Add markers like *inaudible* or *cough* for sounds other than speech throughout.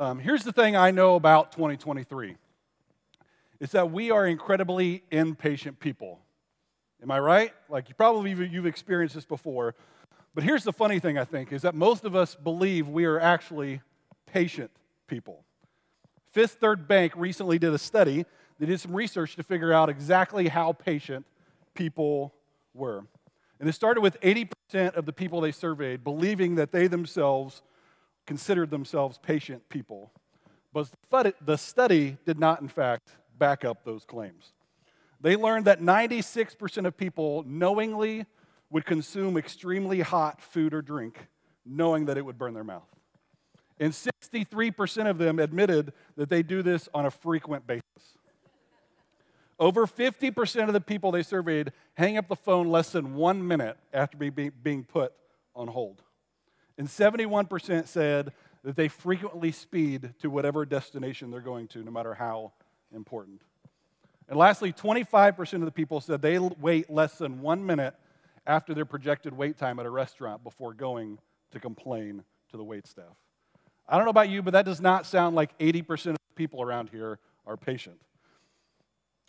Um, here's the thing I know about 2023 is that we are incredibly impatient people. Am I right? Like you probably you've experienced this before. But here's the funny thing I think is that most of us believe we are actually patient people. Fifth Third Bank recently did a study. They did some research to figure out exactly how patient people were. And it started with 80% of the people they surveyed believing that they themselves considered themselves patient people. But the study did not, in fact, back up those claims. They learned that 96% of people knowingly would consume extremely hot food or drink, knowing that it would burn their mouth. And 63% of them admitted that they do this on a frequent basis. Over 50% of the people they surveyed hang up the phone less than one minute after being put on hold. And 71% said that they frequently speed to whatever destination they're going to, no matter how important. And lastly, 25% of the people said they wait less than one minute after their projected wait time at a restaurant before going to complain to the wait staff. I don't know about you, but that does not sound like 80% of people around here are patient.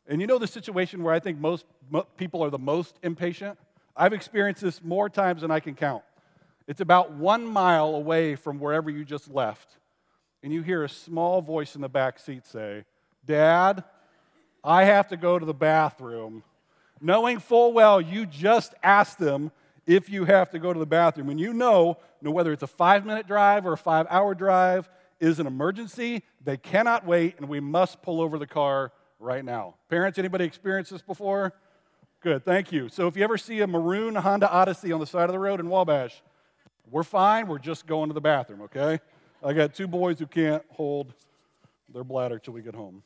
And you know the situation where I think most people are the most impatient? I've experienced this more times than I can count. It's about one mile away from wherever you just left, and you hear a small voice in the back seat say, Dad, I have to go to the bathroom. Knowing full well you just asked them if you have to go to the bathroom, and you know, know whether it's a five minute drive or a five hour drive, is an emergency. They cannot wait, and we must pull over the car right now. Parents, anybody experienced this before? Good, thank you. So if you ever see a maroon Honda Odyssey on the side of the road in Wabash, we're fine. We're just going to the bathroom, okay? I got two boys who can't hold their bladder till we get home.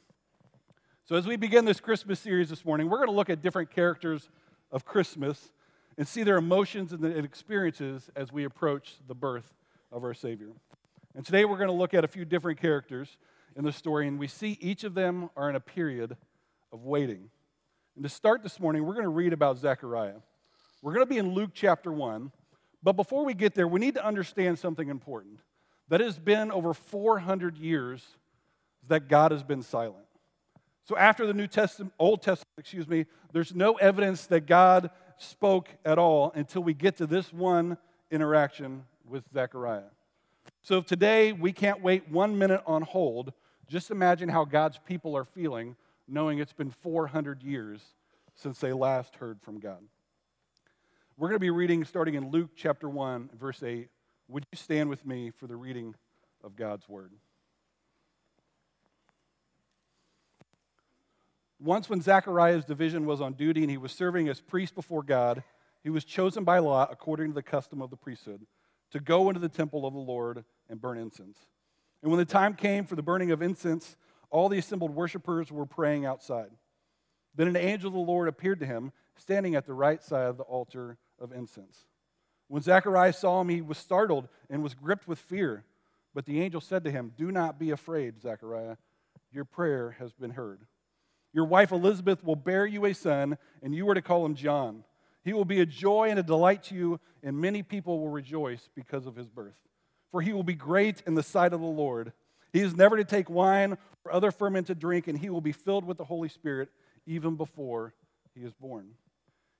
So as we begin this Christmas series this morning, we're going to look at different characters of Christmas and see their emotions and experiences as we approach the birth of our Savior. And today we're going to look at a few different characters in the story, and we see each of them are in a period of waiting. And to start this morning, we're going to read about Zechariah. We're going to be in Luke chapter 1, but before we get there, we need to understand something important. That has been over 400 years that God has been silent. So after the New Testament, Old Testament, excuse me, there's no evidence that God spoke at all until we get to this one interaction with Zechariah. So if today we can't wait one minute on hold just imagine how God's people are feeling knowing it's been 400 years since they last heard from God. We're going to be reading starting in Luke chapter 1, verse 8. Would you stand with me for the reading of God's word? Once, when Zechariah's division was on duty and he was serving as priest before God, he was chosen by lot, according to the custom of the priesthood, to go into the temple of the Lord and burn incense. And when the time came for the burning of incense, all the assembled worshippers were praying outside. Then an angel of the Lord appeared to him, standing at the right side of the altar of incense. When Zacharias saw him, he was startled and was gripped with fear. But the angel said to him, Do not be afraid, Zechariah. Your prayer has been heard. Your wife Elizabeth will bear you a son, and you are to call him John. He will be a joy and a delight to you, and many people will rejoice because of his birth for he will be great in the sight of the Lord. He is never to take wine or other fermented drink, and he will be filled with the Holy Spirit even before he is born.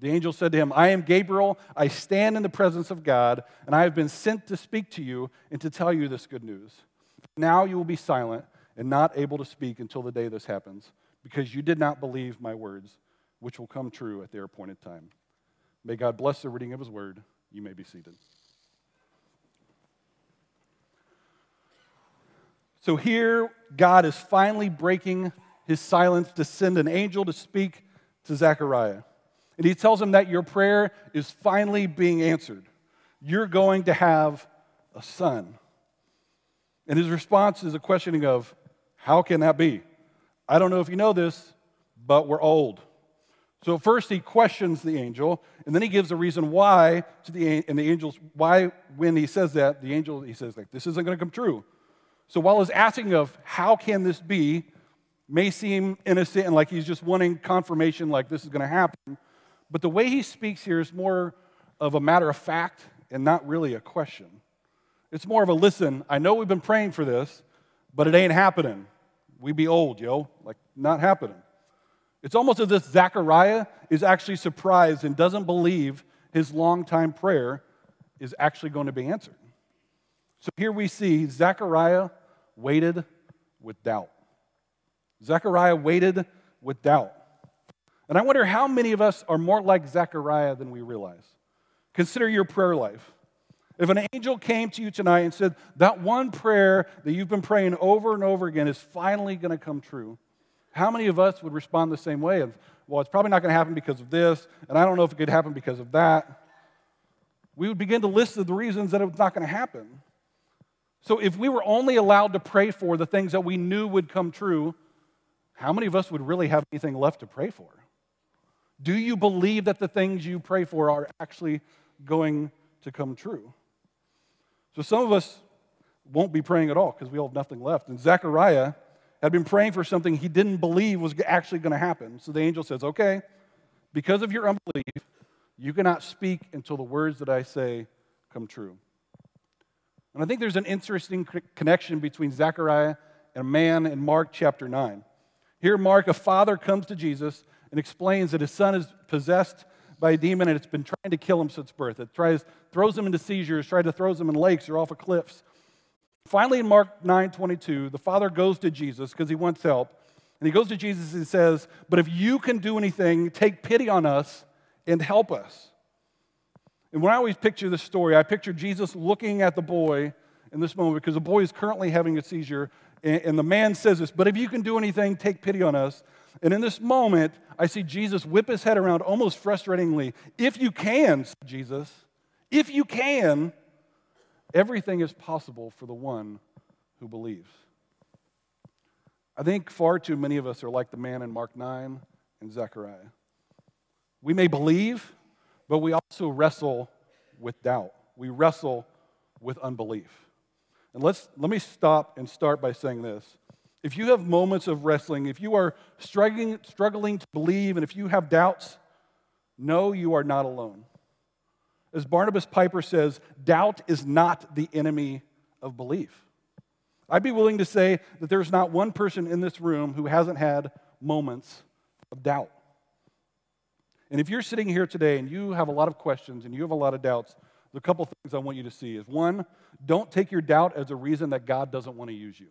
The angel said to him, I am Gabriel. I stand in the presence of God, and I have been sent to speak to you and to tell you this good news. Now you will be silent and not able to speak until the day this happens, because you did not believe my words, which will come true at their appointed time. May God bless the reading of his word. You may be seated. So here, God is finally breaking his silence to send an angel to speak to Zechariah. And he tells him that your prayer is finally being answered. You're going to have a son. And his response is a questioning of, How can that be? I don't know if you know this, but we're old. So first he questions the angel, and then he gives a reason why to the and the angels why when he says that the angel he says like this isn't going to come true. So while his asking of how can this be may seem innocent and like he's just wanting confirmation like this is going to happen, but the way he speaks here is more of a matter of fact and not really a question. It's more of a listen. I know we've been praying for this, but it ain't happening. We be old, yo, like not happening. It's almost as if Zechariah is actually surprised and doesn't believe his long-time prayer is actually going to be answered. So here we see Zechariah waited with doubt. Zechariah waited with doubt. And I wonder how many of us are more like Zechariah than we realize. Consider your prayer life. If an angel came to you tonight and said, That one prayer that you've been praying over and over again is finally going to come true, how many of us would respond the same way? Of, well, it's probably not going to happen because of this, and I don't know if it could happen because of that. We would begin to list the reasons that it's not going to happen. So, if we were only allowed to pray for the things that we knew would come true, how many of us would really have anything left to pray for? Do you believe that the things you pray for are actually going to come true? So, some of us won't be praying at all because we all have nothing left. And Zechariah had been praying for something he didn't believe was actually going to happen. So the angel says, Okay, because of your unbelief, you cannot speak until the words that I say come true. And I think there's an interesting connection between Zechariah and a man in Mark chapter 9. Here, Mark, a father comes to Jesus and explains that his son is possessed by a demon and it's been trying to kill him since birth. It tries, throws him into seizures, tries to throw him in lakes or off of cliffs. Finally, in Mark 9 22, the father goes to Jesus because he wants help. And he goes to Jesus and says, But if you can do anything, take pity on us and help us. And when I always picture this story, I picture Jesus looking at the boy in this moment because the boy is currently having a seizure. And, the man says this, But if you can do anything, take pity on us. And in this moment, I see Jesus whip his head around almost frustratingly. If you can, Jesus, if you can, Everything is possible for the one who believes. I think far too many of us are like the man in Mark 9 and Zechariah. We may believe, but we also wrestle with doubt. We wrestle with unbelief. And let's, let me stop and start by saying this. If you have moments of wrestling, if you are struggling, struggling to believe, and if you have doubts, know you are not alone. As Barnabas Piper says, doubt is not the enemy of belief. I'd be willing to say that there's not one person in this room who hasn't had moments of doubt. And if you're sitting here today and you have a lot of questions and you have a lot of doubts, the couple things I want you to see is one, don't take your doubt as a reason that God doesn't want to use you.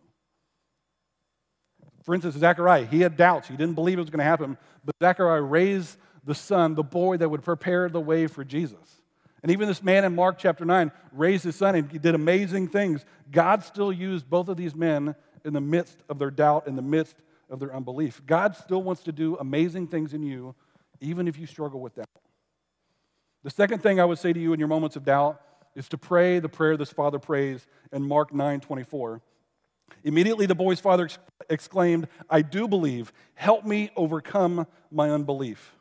For instance, Zechariah, he had doubts. He didn't believe it was going to happen, but Zechariah raised the son, the boy that would prepare the way for Jesus. And even this man in Mark chapter 9 raised his son and he did amazing things. God still used both of these men in the midst of their doubt, in the midst of their unbelief. God still wants to do amazing things in you, even if you struggle with doubt. The second thing I would say to you in your moments of doubt is to pray the prayer this father prays in Mark 9 24. Immediately the boy's father exclaimed, I do believe. Help me overcome my unbelief.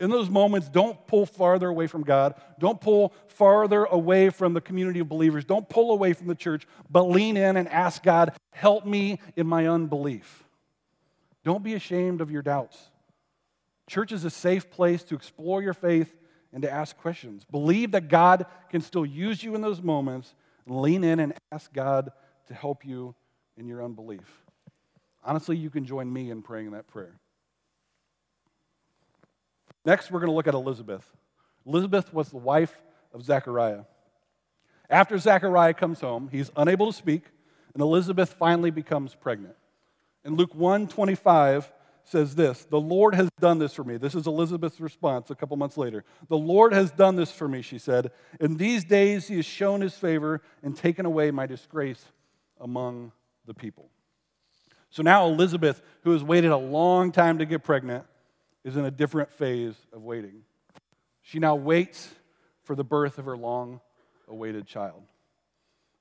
In those moments, don't pull farther away from God. Don't pull farther away from the community of believers. Don't pull away from the church, but lean in and ask God, help me in my unbelief. Don't be ashamed of your doubts. Church is a safe place to explore your faith and to ask questions. Believe that God can still use you in those moments lean in and ask God to help you in your unbelief. Honestly, you can join me in praying that prayer. Next, we're going to look at Elizabeth. Elizabeth was the wife of Zechariah. After Zechariah comes home, he's unable to speak, and Elizabeth finally becomes pregnant. In Luke 1 25 says this The Lord has done this for me. This is Elizabeth's response a couple months later. The Lord has done this for me, she said. In these days, he has shown his favor and taken away my disgrace among the people. So now Elizabeth, who has waited a long time to get pregnant, is in a different phase of waiting. She now waits for the birth of her long awaited child.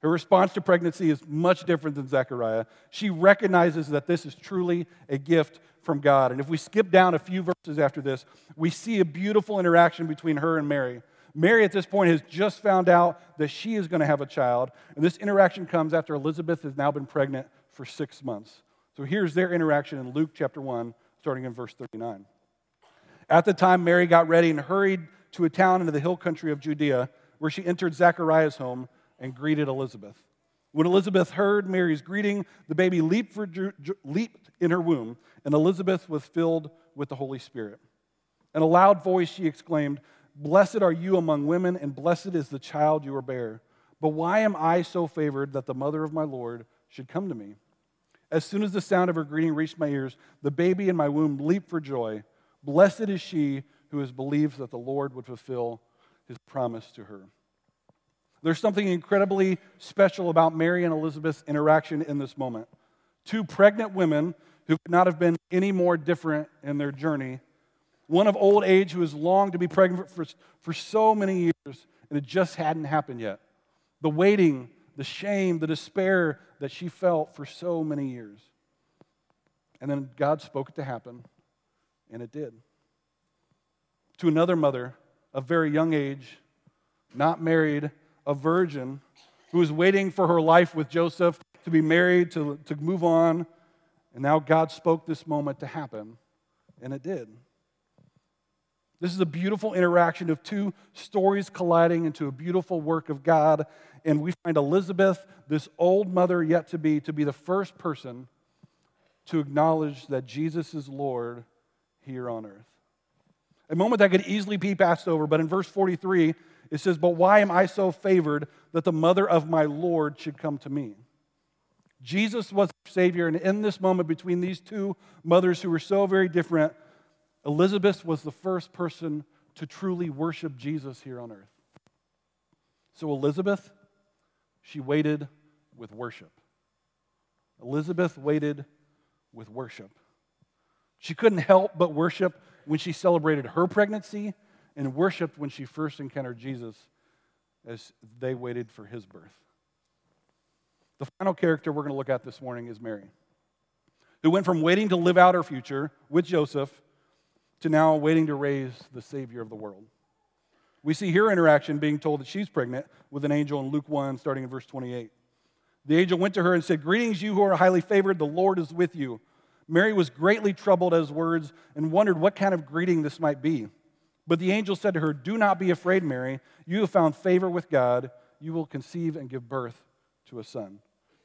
Her response to pregnancy is much different than Zechariah. She recognizes that this is truly a gift from God. And if we skip down a few verses after this, we see a beautiful interaction between her and Mary. Mary, at this point, has just found out that she is going to have a child. And this interaction comes after Elizabeth has now been pregnant for six months. So here's their interaction in Luke chapter 1, starting in verse 39. At the time, Mary got ready and hurried to a town into the hill country of Judea, where she entered Zechariah's home and greeted Elizabeth. When Elizabeth heard Mary's greeting, the baby leaped, for, leaped in her womb, and Elizabeth was filled with the Holy Spirit. In a loud voice, she exclaimed, Blessed are you among women, and blessed is the child you will bear. But why am I so favored that the mother of my Lord should come to me? As soon as the sound of her greeting reached my ears, the baby in my womb leaped for joy. Blessed is she who has believed that the Lord would fulfill his promise to her. There's something incredibly special about Mary and Elizabeth's interaction in this moment. Two pregnant women who could not have been any more different in their journey. One of old age who has longed to be pregnant for, for so many years, and it just hadn't happened yet. The waiting, the shame, the despair that she felt for so many years. And then God spoke it to happen, and it did. To another mother of very young age, not married, a virgin, who was waiting for her life with Joseph to be married, to, to move on. And now God spoke this moment to happen, and it did. This is a beautiful interaction of two stories colliding into a beautiful work of God. And we find Elizabeth, this old mother yet to be, to be the first person to acknowledge that Jesus is Lord here on earth. A moment that could easily be passed over, but in verse 43, it says, But why am I so favored that the mother of my Lord should come to me? Jesus was Savior, and in this moment between these two mothers who were so very different, Elizabeth was the first person to truly worship Jesus here on earth. So, Elizabeth, she waited with worship. Elizabeth waited with worship. She couldn't help but worship when she celebrated her pregnancy and worshiped when she first encountered Jesus as they waited for his birth. The final character we're going to look at this morning is Mary, who went from waiting to live out her future with Joseph to now waiting to raise the Savior of the world. We see her interaction being told that she's pregnant with an angel in Luke 1, starting in verse 28. The angel went to her and said, Greetings, you who are highly favored, the Lord is with you. Mary was greatly troubled at his words and wondered what kind of greeting this might be. But the angel said to her, Do not be afraid, Mary. You have found favor with God. You will conceive and give birth to a son.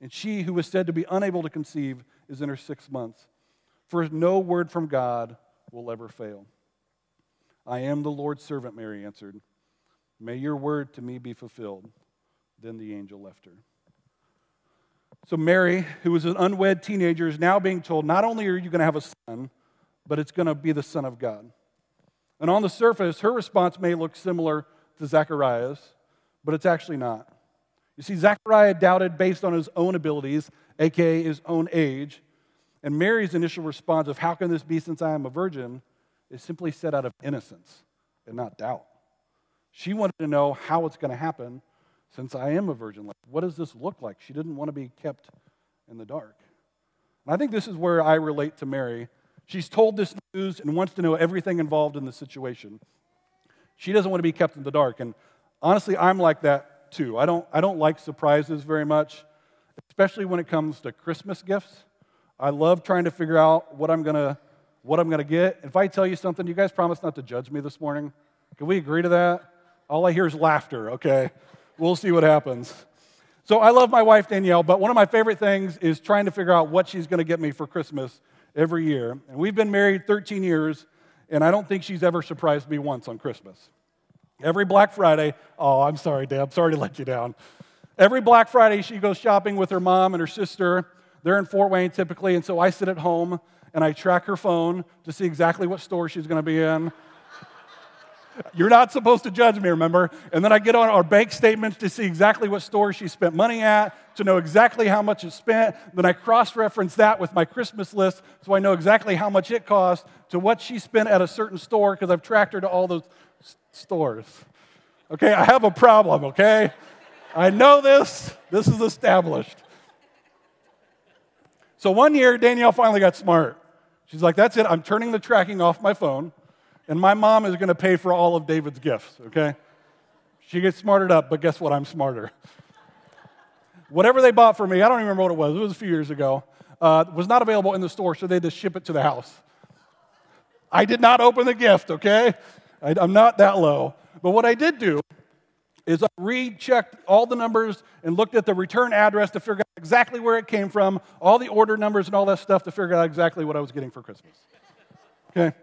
And she, who was said to be unable to conceive, is in her sixth month. For no word from God will ever fail. I am the Lord's servant, Mary answered. May your word to me be fulfilled. Then the angel left her. So, Mary, who was an unwed teenager, is now being told not only are you going to have a son, but it's going to be the Son of God. And on the surface, her response may look similar to Zechariah's, but it's actually not. You see, Zechariah doubted based on his own abilities, aka his own age. And Mary's initial response of, How can this be since I am a virgin? is simply said out of innocence and not doubt. She wanted to know how it's going to happen since I am a virgin. Like, what does this look like? She didn't want to be kept in the dark. And I think this is where I relate to Mary She's told this news and wants to know everything involved in the situation. She doesn't want to be kept in the dark. And honestly, I'm like that too. I don't, I don't like surprises very much, especially when it comes to Christmas gifts. I love trying to figure out what I'm gonna what I'm gonna get. If I tell you something, you guys promise not to judge me this morning. Can we agree to that? All I hear is laughter, okay? We'll see what happens. So I love my wife Danielle, but one of my favorite things is trying to figure out what she's gonna get me for Christmas every year. And we've been married 13 years, and I don't think she's ever surprised me once on Christmas. Every Black Friday, oh, I'm sorry, I'm sorry to let you down. Every Black Friday, she goes shopping with her mom and her sister. They're in Fort Wayne typically, and so I sit at home and I track her phone to see exactly what store she's going to be in. *laughs* You're not supposed to judge me, remember? And then I get on our bank statements to see exactly what store she spent money at, to know exactly how much is spent. Then I cross reference that with my Christmas list so I know exactly how much it cost to what she spent at a certain store because I've tracked her to all those stores. Okay, I have a problem, okay? I know this. This is established. So one year, Danielle finally got smart. She's like, that's it. I'm turning the tracking off my phone, and my mom is going to pay for all of David's gifts, okay? She gets smarted up, but guess what? I'm smarter. Whatever they bought for me, I don't even remember what it was. It was a few years ago. Uh, was not available in the store, so they had to ship it to the house. I did not open the gift, okay? I, I'm not that low. But what I did do is I rechecked all the numbers and looked at the return address to figure out exactly where it came from, all the order numbers and all that stuff to figure out exactly what I was getting for Christmas. Okay?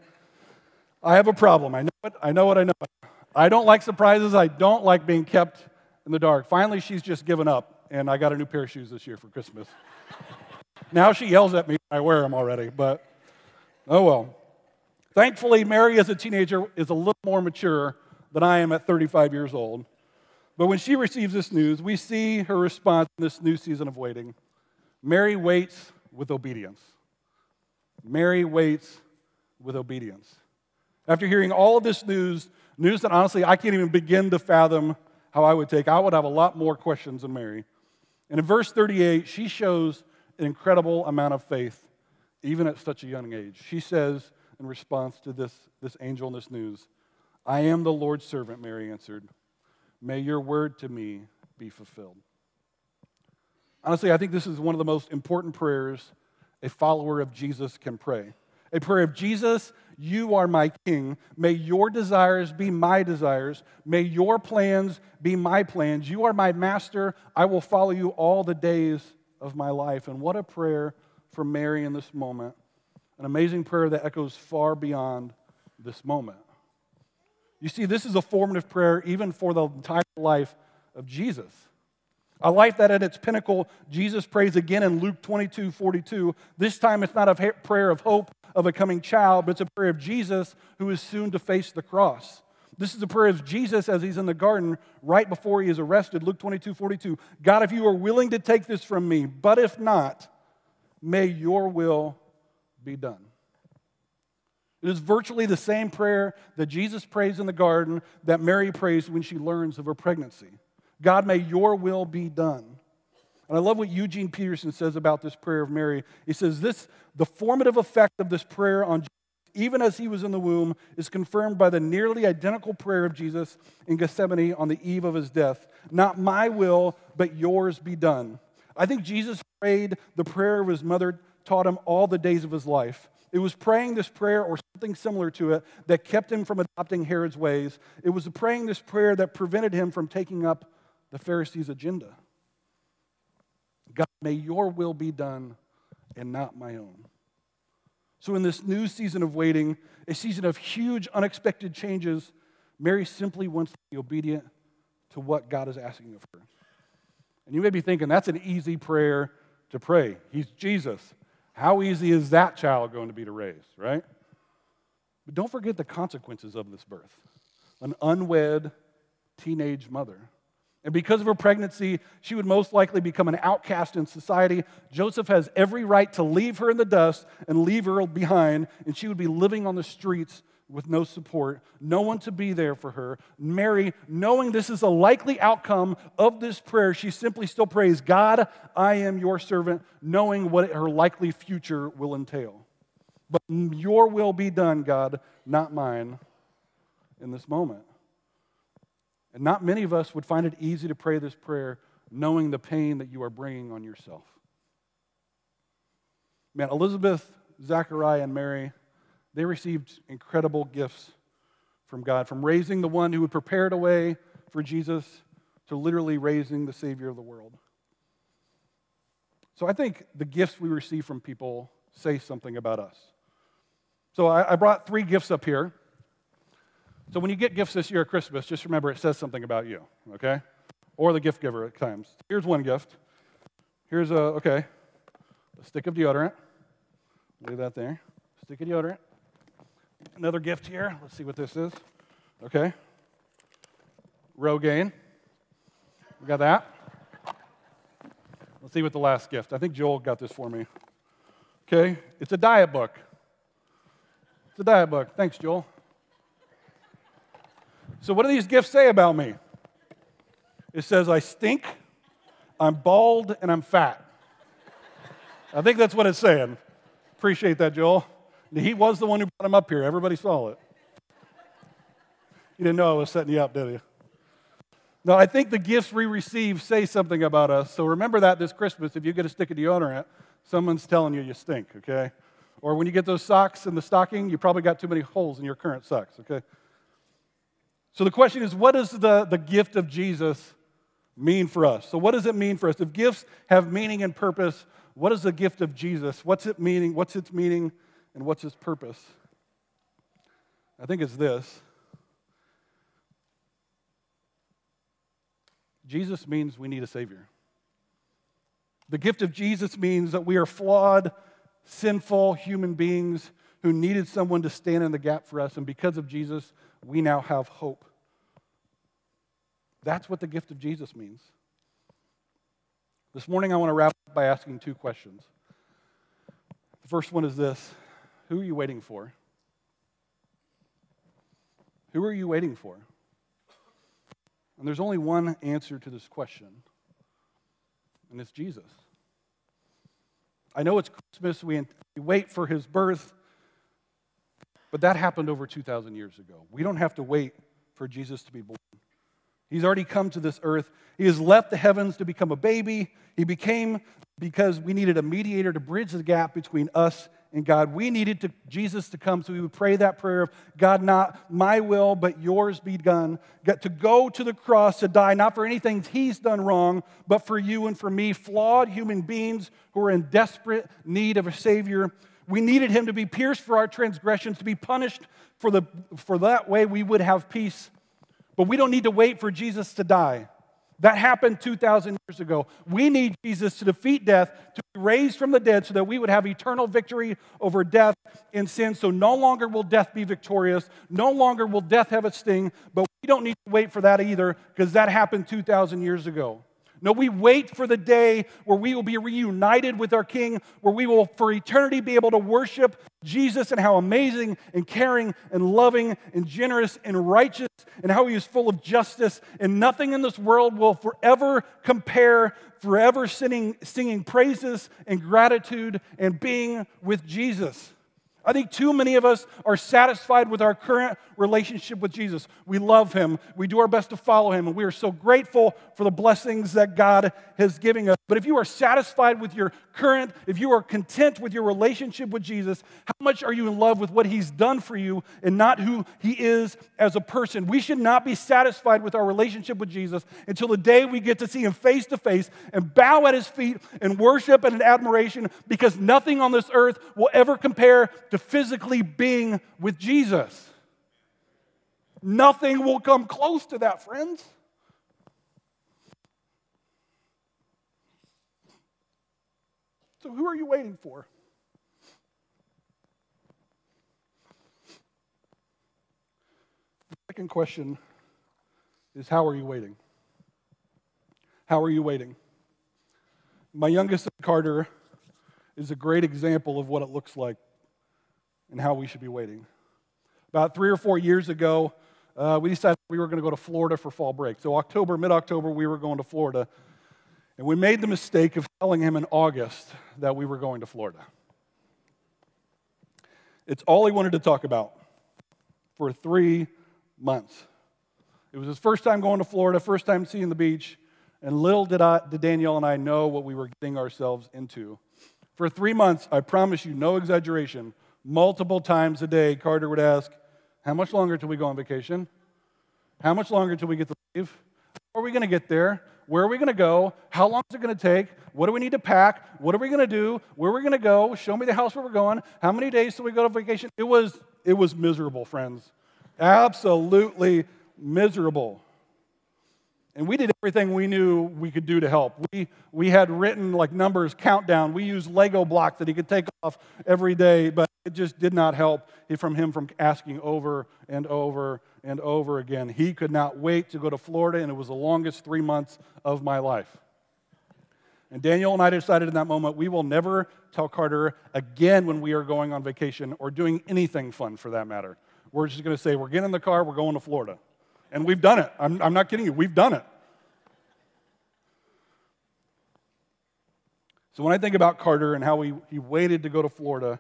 I have a problem. I know it. I know what I know. I don't like surprises. I don't like being kept in the dark. Finally, she's just given up, and I got a new pair of shoes this year for Christmas. *laughs* now she yells at me I wear them already, but oh well. Thankfully, Mary, as a teenager, is a little more mature than I am at 35 years old. But when she receives this news, we see her response in this new season of waiting. Mary waits with obedience. Mary waits with obedience. After hearing all of this news, news that honestly I can't even begin to fathom how I would take, I would have a lot more questions than Mary. And in verse 38, she shows an incredible amount of faith, even at such a young age. She says, in response to this, this angel and this news, I am the Lord's servant, Mary answered. May your word to me be fulfilled. Honestly, I think this is one of the most important prayers a follower of Jesus can pray. A prayer of Jesus, you are my king. May your desires be my desires. May your plans be my plans. You are my master. I will follow you all the days of my life. And what a prayer for Mary in this moment. An amazing prayer that echoes far beyond this moment. You see, this is a formative prayer even for the entire life of Jesus. A life that at its pinnacle, Jesus prays again in Luke 22 42. This time it's not a prayer of hope of a coming child, but it's a prayer of Jesus who is soon to face the cross. This is a prayer of Jesus as he's in the garden right before he is arrested. Luke 22 42. God, if you are willing to take this from me, but if not, may your will be done. It is virtually the same prayer that Jesus prays in the garden that Mary prays when she learns of her pregnancy. God, may your will be done. And I love what Eugene Peterson says about this prayer of Mary. He says, This, the formative effect of this prayer on Jesus, even as he was in the womb, is confirmed by the nearly identical prayer of Jesus in Gethsemane on the eve of his death. Not my will, but yours be done. I think Jesus prayed the prayer of his mother taught him all the days of his life. It was praying this prayer or something similar to it that kept him from adopting Herod's ways. It was praying this prayer that prevented him from taking up the Pharisees' agenda. God, may your will be done and not my own. So, in this new season of waiting, a season of huge, unexpected changes, Mary simply wants to be obedient to what God is asking of her. And you may be thinking, that's an easy prayer to pray. He's Jesus. How easy is that child going to be to raise, right? But don't forget the consequences of this birth an unwed teenage mother. And because of her pregnancy, she would most likely become an outcast in society. Joseph has every right to leave her in the dust and leave her behind, and she would be living on the streets with no support, no one to be there for her. Mary, knowing this is a likely outcome of this prayer, she simply still prays, God, I am your servant, knowing what her likely future will entail. But your will be done, God, not mine, in this moment. And not many of us would find it easy to pray this prayer knowing the pain that you are bringing on yourself. Man, Elizabeth, Zechariah, and Mary they received incredible gifts from God, from raising the one who had prepared a way for Jesus to literally raising the Savior of the world. So I think the gifts we receive from people say something about us. So I, I brought three gifts up here. So when you get gifts this year at Christmas, just remember it says something about you, okay? Or the gift giver at times. Here's one gift. Here's a, okay, a stick of deodorant. Leave that there. Stick of deodorant. Another gift here. Let's see what this is. Okay. Rogaine. We got that. Let's see what the last gift. I think Joel got this for me. Okay. It's a diet book. It's a diet book. Thanks, Joel. So, what do these gifts say about me? It says, I stink, I'm bald, and I'm fat. I think that's what it's saying. Appreciate that, Joel. He was the one who brought him up here. Everybody saw it. You didn't know I was setting you up, did you? No, I think the gifts we receive say something about us. So remember that this Christmas. If you get a stick of deodorant, someone's telling you you stink, okay? Or when you get those socks in the stocking, you probably got too many holes in your current socks, okay? So the question is, what does the, the gift of Jesus mean for us? So, what does it mean for us? If gifts have meaning and purpose, what is the gift of Jesus? What's it meaning? What's its meaning and what's its purpose? I think it's this. Jesus means we need a Savior. The gift of Jesus means that we are flawed, sinful human beings who needed someone to stand in the gap for us. And because of Jesus, we now have hope. That's what the gift of Jesus means. This morning, I want to wrap up by asking two questions. The first one is this Who are you waiting for? Who are you waiting for? And there's only one answer to this question, and it's Jesus. I know it's Christmas, we wait for his birth, but that happened over 2,000 years ago. We don't have to wait for Jesus to be born. He's already come to this earth. He has left the heavens to become a baby. He became because we needed a mediator to bridge the gap between us and God. We needed to, Jesus to come so we would pray that prayer of God, not my will, but yours be done. Get to go to the cross to die, not for anything he's done wrong, but for you and for me, flawed human beings who are in desperate need of a Savior. We needed him to be pierced for our transgressions, to be punished for, the, for that way we would have peace. But we don't need to wait for Jesus to die. That happened 2,000 years ago. We need Jesus to defeat death, to be raised from the dead, so that we would have eternal victory over death and sin. So no longer will death be victorious. No longer will death have a sting. But we don't need to wait for that either, because that happened 2,000 years ago. No, we wait for the day where we will be reunited with our King, where we will for eternity be able to worship Jesus and how amazing and caring and loving and generous and righteous and how he is full of justice. And nothing in this world will forever compare, forever singing, singing praises and gratitude and being with Jesus. I think too many of us are satisfied with our current relationship with Jesus. We love him, we do our best to follow him, and we are so grateful for the blessings that God has given us. But if you are satisfied with your current, if you are content with your relationship with Jesus, how much are you in love with what he's done for you and not who he is as a person? We should not be satisfied with our relationship with Jesus until the day we get to see him face to face and bow at his feet and worship and in admiration because nothing on this earth will ever compare to physically being with Jesus. Nothing will come close to that, friends. So, who are you waiting for? The second question is How are you waiting? How are you waiting? My youngest Carter, is a great example of what it looks like and how we should be waiting. About three or four years ago, uh, we decided we were going to go to Florida for fall break. So, October, mid October, we were going to Florida. And we made the mistake of telling him in August that we were going to Florida. It's all he wanted to talk about for three months. It was his first time going to Florida, first time seeing the beach, and little did, I, did Danielle and I know what we were getting ourselves into. For three months, I promise you, no exaggeration, multiple times a day, Carter would ask, How much longer till we go on vacation? How much longer till we get to leave? How are we going to get there? Where are we going to go? How long is it going to take? What do we need to pack? What are we going to do? Where are we going to go? Show me the house where we're going. How many days till we go to vacation? It was, it was miserable, friends. Absolutely miserable. And we did everything we knew we could do to help. We, we had written like numbers, countdown. We used Lego blocks that he could take off every day, but it just did not help from him from asking over and over and over again. He could not wait to go to Florida, and it was the longest three months of my life. And Danielle and I decided in that moment we will never tell Carter again when we are going on vacation or doing anything fun for that matter. We're just going to say, we're getting in the car, we're going to Florida. And we've done it. I'm, I'm not kidding you. We've done it. So when I think about Carter and how he, he waited to go to Florida,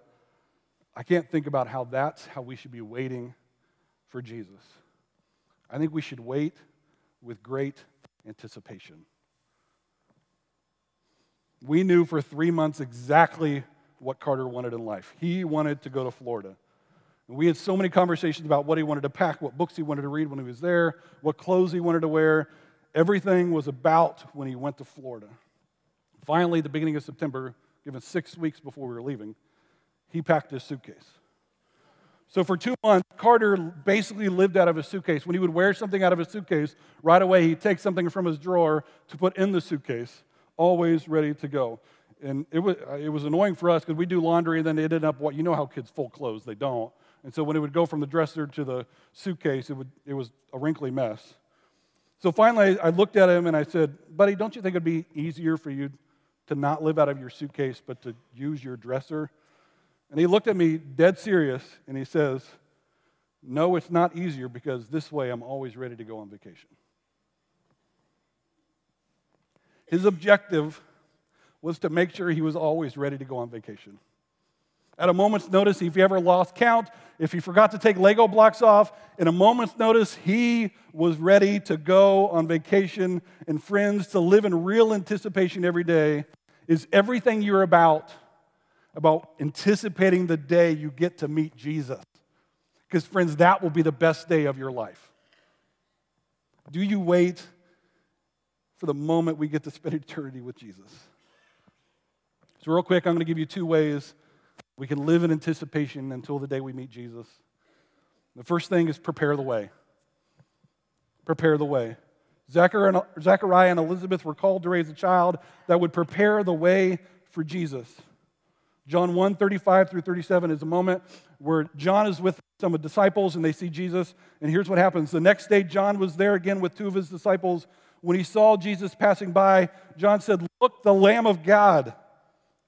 I can't think about how that's how we should be waiting for Jesus. I think we should wait with great anticipation. We knew for three months exactly what Carter wanted in life. He wanted to go to Florida. And we had so many conversations about what he wanted to pack, what books he wanted to read when he was there, what clothes he wanted to wear. Everything was about when he went to Florida. Finally, the beginning of September, given six weeks before we were leaving, he packed his suitcase. So for two months, Carter basically lived out of his suitcase. When he would wear something out of his suitcase, right away he'd take something from his drawer to put in the suitcase, always ready to go. And it was, it was annoying for us because we do laundry and then it ended up what you know how kids fold clothes, they don't. And so when it would go from the dresser to the suitcase, it, would, it was a wrinkly mess. So finally, I looked at him and I said, Buddy, don't you think it'd be easier for you to not live out of your suitcase, but to use your dresser? And he looked at me dead serious and he says, No, it's not easier because this way I'm always ready to go on vacation. His objective was to make sure he was always ready to go on vacation. At a moment's notice, if he ever lost count, if he forgot to take Lego blocks off, in a moment's notice, he was ready to go on vacation. And friends, to live in real anticipation every day is everything you're about, about anticipating the day you get to meet Jesus. Because, friends, that will be the best day of your life. Do you wait for the moment we get to spend *laughs* eternity with Jesus? So, real quick, I'm going to give you two ways we can live in anticipation until the day we meet Jesus. The first thing is prepare the way. Prepare the way. Zechariah and Elizabeth were called to raise a child that would prepare the way for Jesus. John 1 35 through 37 is a moment where John is with some of the disciples and they see Jesus. And here's what happens. The next day, John was there again with two of his disciples. When he saw Jesus passing by, John said, Look, the Lamb of God.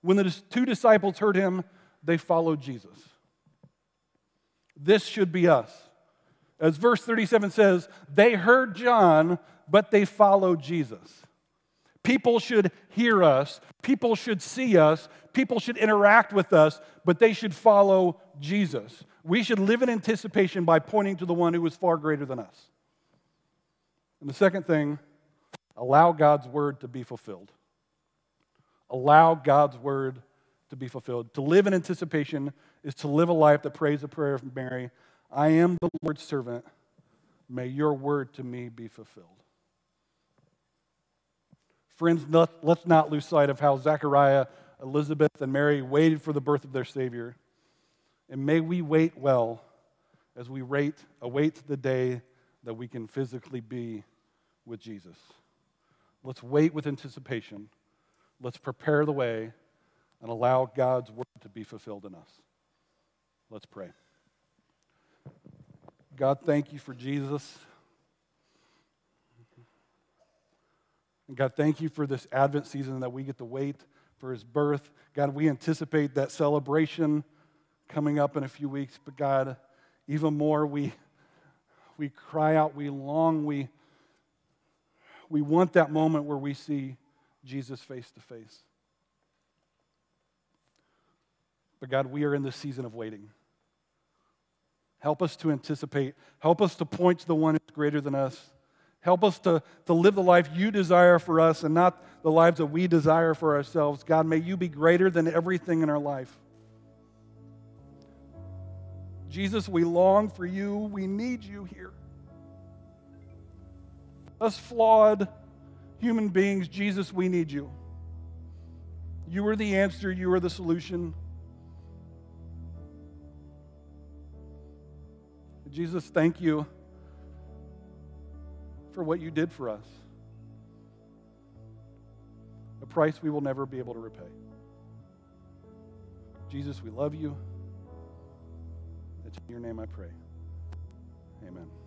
When the two disciples heard him, they followed Jesus. This should be us. As verse 37 says, they heard John, but they followed Jesus. People should hear us, people should see us, people should interact with us, but they should follow Jesus. We should live in anticipation by pointing to the one who is far greater than us. And the second thing, allow God's word to be fulfilled. Allow God's word to be fulfilled. To live in anticipation is to live a life that prays the prayer of Mary I am the Lord's servant. May your word to me be fulfilled. Friends, let's not lose sight of how Zechariah, Elizabeth, and Mary waited for the birth of their Savior. And may we wait well as we wait, await the day that we can physically be with Jesus. Let's wait with anticipation. Let's prepare the way and allow God's word to be fulfilled in us. Let's pray. God, thank you for Jesus. And God, thank you for this Advent season that we get to wait for his birth. God, we anticipate that celebration coming up in a few weeks. But God, even more, we, we cry out, we long, we, we want that moment where we see Jesus face to face. But God, we are in this season of waiting. Help us to anticipate. Help us to point to the one who's greater than us. Help us to, to live the life you desire for us and not the lives that we desire for ourselves. God, may you be greater than everything in our life. Jesus, we long for you. We need you here. Us flawed human beings, Jesus, we need you. You are the answer, you are the solution. Jesus, thank you for what you did for us, a price we will never be able to repay. Jesus, we love you. It's in your name I pray. Amen.